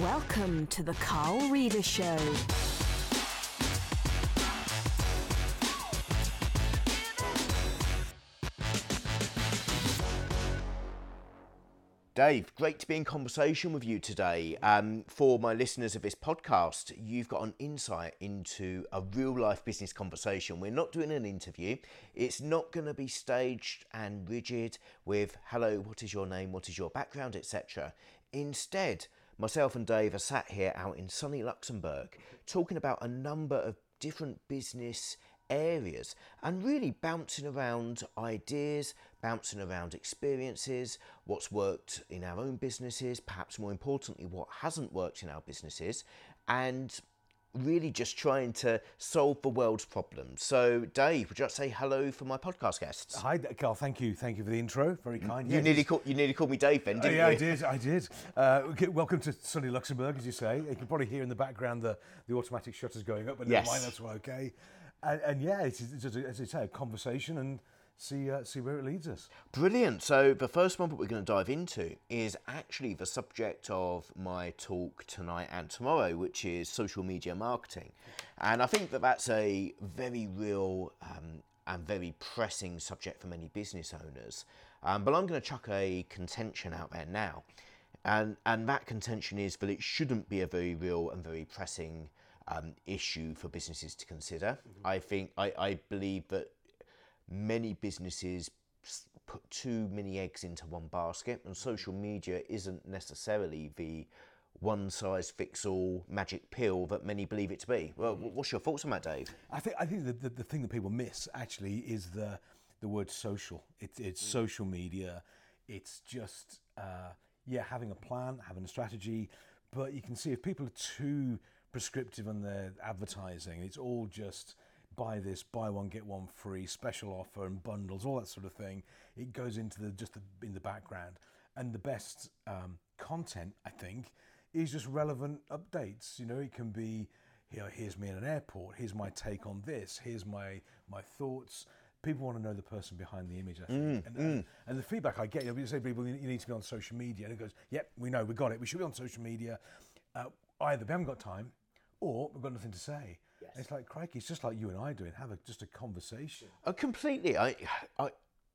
Welcome to the Carl Reader Show. Dave, great to be in conversation with you today. Um, for my listeners of this podcast, you've got an insight into a real life business conversation. We're not doing an interview, it's not going to be staged and rigid with hello, what is your name, what is your background, etc. Instead, myself and Dave are sat here out in sunny Luxembourg talking about a number of different business areas and really bouncing around ideas, bouncing around experiences, what's worked in our own businesses, perhaps more importantly, what hasn't worked in our businesses, and really just trying to solve the world's problems. So, Dave, would you like to say hello for my podcast guests? Hi, Carl. Thank you. Thank you for the intro. Very kind. You Yeah, nearly just- call, you nearly called me Dave then, didn't yeah, you? Yeah, I did. I did. Uh, okay, welcome to sunny Luxembourg, as you say. You can probably hear in the background the, the automatic shutters going up, but Yes. never mind. That's okay. And, and yeah, it's, it's just, a- as you say, a conversation and see uh, see where it leads us. Brilliant. So, the first one that we're going to dive into is actually the subject of my talk tonight and tomorrow, which is social media marketing. And I think that that's a very real um, and very pressing subject for many business owners. Um, but I'm going to chuck a contention out there now. And, and that contention is that it shouldn't be a very real and very pressing um, issue for businesses to consider. I think, I, I believe that many businesses put too many eggs into one basket, and social media isn't necessarily the one size fits all magic pill that many believe it to be. Well, what's your thoughts on that, Dave? I think I think the, the, the thing that people miss actually is the the word social. It's it's social media. It's just uh, yeah, having a plan, having a strategy. But you can see if people are too prescriptive on their advertising, it's all just buy this, buy one get one free, special offer and bundles, all that sort of thing. It goes into the just the, in the background, and the best um, content I think is just relevant updates. You know, it can be here, here's me in an airport, here's my take on this, here's my my thoughts. People want to know the person behind the image, I think. and, and, and the feedback I get, you know, you say people, you you need to be on social media. And it goes, yep, we know, we got it. We should be on social media. Uh, either we haven't got time or we've got nothing to say. It's like, crikey, it's just like you and I doing, have a, just a conversation. Uh, completely. I, I,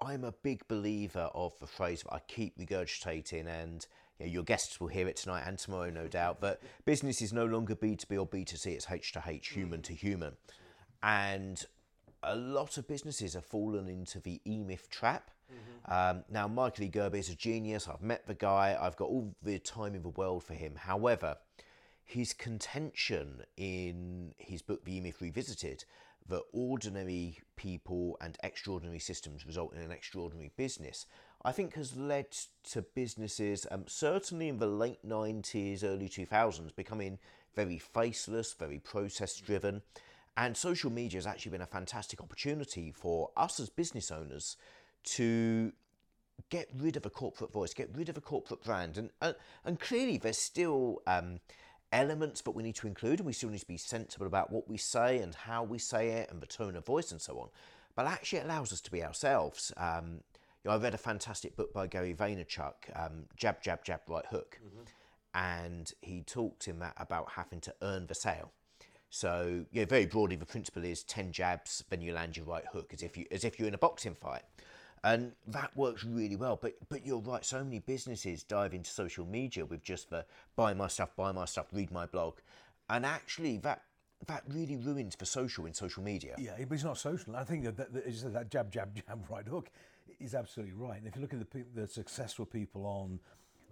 I'm a big believer of the phrase that I keep regurgitating, and you know, your guests will hear it tonight and tomorrow, no doubt. But business is no longer B2B or B2C, it's H to H, human to human. And a lot of businesses have fallen into the E Myth trap. Um, now, Michael E. Gerber is a genius. I've met the guy, I've got all the time in the world for him. However, his contention in his book The E-Myth Revisited that ordinary people and extraordinary systems result in an extraordinary business, I think has led to businesses, um, certainly in the late 90s, early 2000s, becoming very faceless, very process driven. And social media has actually been a fantastic opportunity for us as business owners to get rid of a corporate voice, get rid of a corporate brand, and and, and clearly there's still um, elements that we need to include, and we still need to be sensible about what we say and how we say it, and the tone of voice and so on. But actually, it allows us to be ourselves. Um, you know, I read a fantastic book by Gary Vaynerchuk, um, Jab, Jab, Jab, Right Hook, and he talks in that about having to earn the sale. So, yeah, very broadly, the principle is ten jabs, then you land your right hook, as if you as if you're in a boxing fight, and that works really well. But but you're right. So many businesses dive into social media with just the buy my stuff, buy my stuff, read my blog, and actually that that really ruins the social in social media. Yeah, but it's not social. I think that, that, that, that jab, jab, jab, right hook is absolutely right. And if you look at the, the successful people on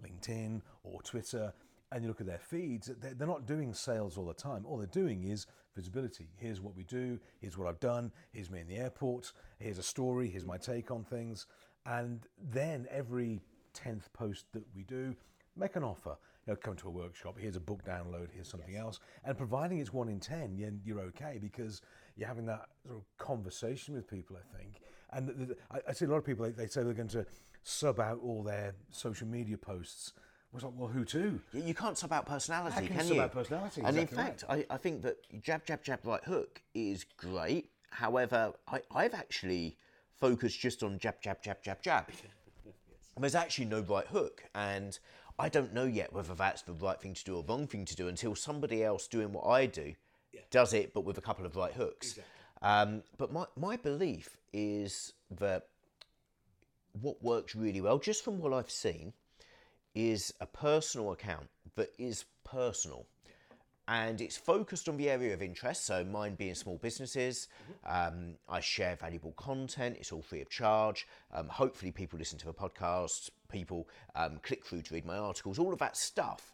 LinkedIn or Twitter, and you look at their feeds, they're, they're not doing sales all the time. All they're doing is visibility. Here's what we do. Here's what I've done. Here's me in the airport. Here's a story. Here's my take on things. And then every tenth post that we do, make an offer. You know, come to a workshop. Here's a book download. Here's something else. And providing it's one in ten, then you're okay because you're having that sort of conversation with people. I think. And I, see a lot of people. They say they're going to sub out all their social media posts. Was like, well, who to? You- You can't sub out personality, can you can sub you? out personality? And in Exactly fact, I, I think that jab, jab, jab, right hook is great. However, I, I've actually focused just on jab, jab, jab, jab, jab. There's actually no right hook, and I don't know yet whether that's the right thing to do or wrong thing to do until somebody else doing what I do does it, but with a couple of right hooks. Um, but my, my belief is that what works really well, just from what I've seen, is a personal account that is personal. And it's focused on the area of interest, so mine being small businesses. Um, I share valuable content, it's all free of charge. Um, hopefully, people listen to the podcast, people um, click through to read my articles, all of that stuff.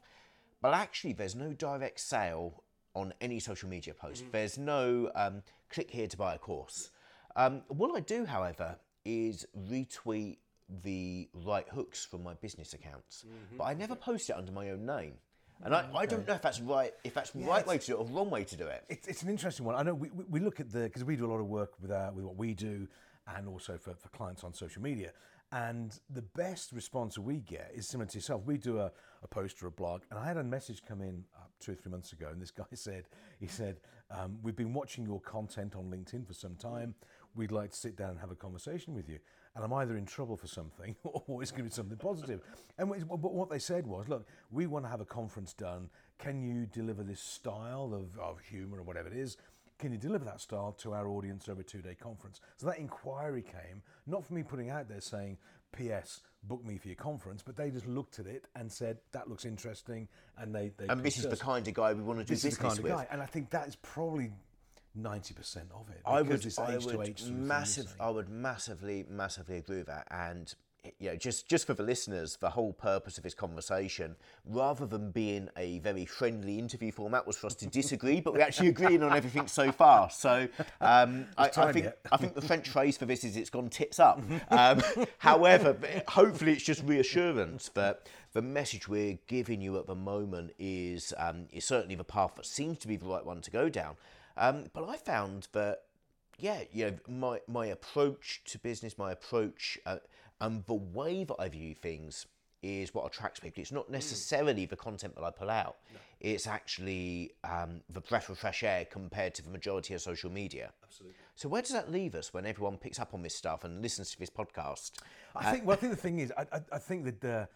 But actually, there's no direct sale on any social media post. There's no um, click here to buy a course. Um, what I do, however, is retweet the right hooks from my business accounts, but I never post it under my own name. And I, I don't know if that's right, if that's the right way to do it or wrong way to do it. It's, it's an interesting one. I know we, we, look at the because we do a lot of work with uh, with what we do, and also for, for clients on social media. And the best response we get is similar to yourself. We do a, a post or a blog, and I had a message come in uh, two or three months ago, and this guy said, he said, um, we've been watching your content on LinkedIn for some time. We'd like to sit down and have a conversation with you. And I'm either in trouble for something or it's going to be something positive. And what- what they said was, look, we want to have a conference done. Can you deliver this style of, of humor or whatever it is? Can you deliver that style to our audience over a two day conference? So that inquiry came, not from me putting out there saying, P.S., book me for your conference, but they just looked at it and said, that looks interesting. And they, they And this is the kind of guy we want to do this is business the kind of with. guy. And I think that is probably 90% of it. I would, I would age sort of thing you're massive. I would massively, massively agree with that. And you know, just just for the listeners, the whole purpose of this conversation, rather than being a very friendly interview format, was for us to disagree, but we're actually agreeing on everything so far. So um, I, I think. I think the French phrase for this is "it's gone tits up." Um, however, hopefully, it's just reassurance that the message we're giving you at the moment is um, is certainly the path that seems to be the right one to go down. Um, but I found that yeah, you know, my my approach to business, my approach, uh, and the way that I view things is what attracts people. It's not necessarily the content that I pull out. It's actually um, the breath of fresh air compared to the majority of social media. Absolutely. So where does that leave us when everyone picks up on this stuff and listens to this podcast? I think. Well, I think the thing is, I, I, I think that the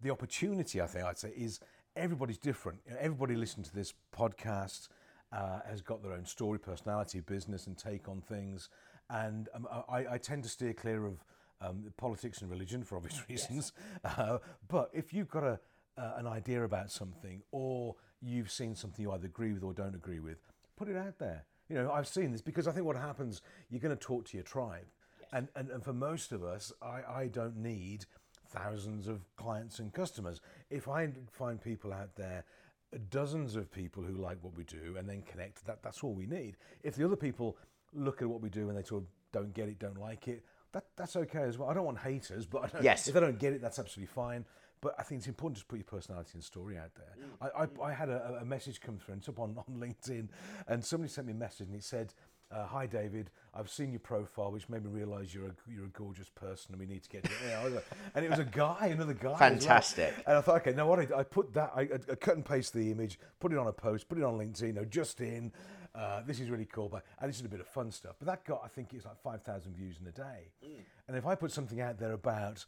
the opportunity, I think I'd say, is everybody's different. You know, everybody listening to this podcast uh, has got their own story, personality, business, and take on things. And um, I, I tend to steer clear of um, politics and religion for obvious reasons. Uh, but if you've got a uh, an idea about something, or you've seen something you either agree with or don't agree with, put it out there. You know, I've seen this because I think what happens, you're going to talk to your tribe. And, and, and for most of us, I, I don't need thousands of clients and customers. If I find people out there, dozens of people who like what we do and then connect, that, that's all we need. If the other people look at what we do and they sort of don't get it, don't like it, that, that's okay as well. I don't want haters, but Yes. if they don't get it, that's absolutely fine. But I think it's important to put your personality and story out there. Mm. I, I, I had a, a message come through and it's up on, on LinkedIn, and somebody sent me a message and it said, uh, "Hi David, I've seen your profile, which made me realise you're a you're a gorgeous person, and we need to get you." Was and it was a guy, another guy. as well. Fantastic. And I thought, okay, now what I, I put that, I, I cut and paste the image, put it on a post, put it on LinkedIn, you know, just in. Uh, this is really cool, but and this is a bit of fun stuff. But that got, I think, it's like five thousand views in a day. And if I put something out there about,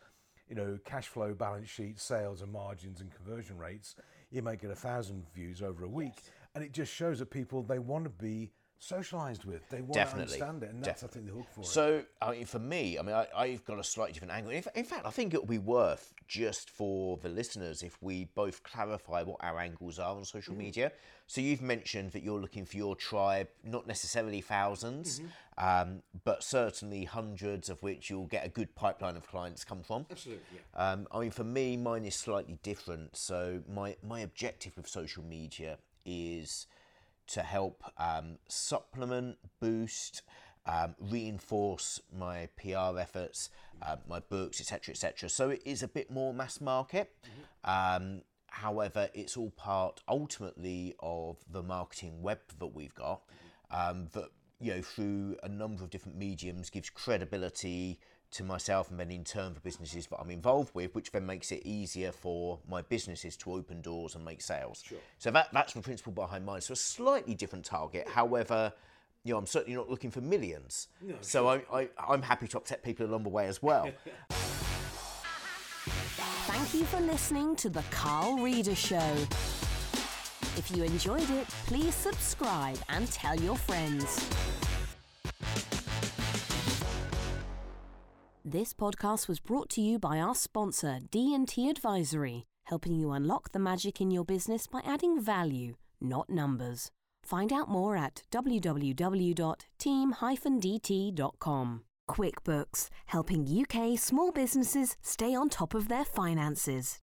you know, cash flow, balance sheet, sales, and margins and conversion rates, you might get a thousand views over a week. And it just shows that people they want to be socialized with. They want Definitely. to understand it, and that's I think the hook for it. So, I mean, for me, I mean, I, I've got a slightly different angle. In, in fact, I think it will be worth just for the listeners if we both clarify what our angles are on social media. So, you've mentioned that you're looking for your tribe, not necessarily 1000s um, but certainly hundreds of which you'll get a good pipeline of clients come from. Absolutely, Um, I mean, for me, mine is slightly different. So, my, my objective with social media is to help um, supplement, boost, um, reinforce my PR efforts, uh, my books, etc., etc. So it is a bit more mass market. Um, however, it's all part ultimately of the marketing web that we've got. Um, that you know through a number of different mediums gives credibility to myself and then in turn for businesses that I'm involved with, which then makes it easier for my businesses to open doors and make sales. Sure. So that that's the principle behind mine. So a slightly different target. However, you know, I'm certainly not looking for millions. No, so I, I, I'm happy to upset people along the way as well. Thank you for listening to The Carl Reader Show. If you enjoyed it, please subscribe and tell your friends. This podcast was brought to you by our sponsor, D&T Advisory, helping you unlock the magic in your business by adding value, not numbers. Find out more at www.team-dt.com. QuickBooks, helping UK small businesses stay on top of their finances.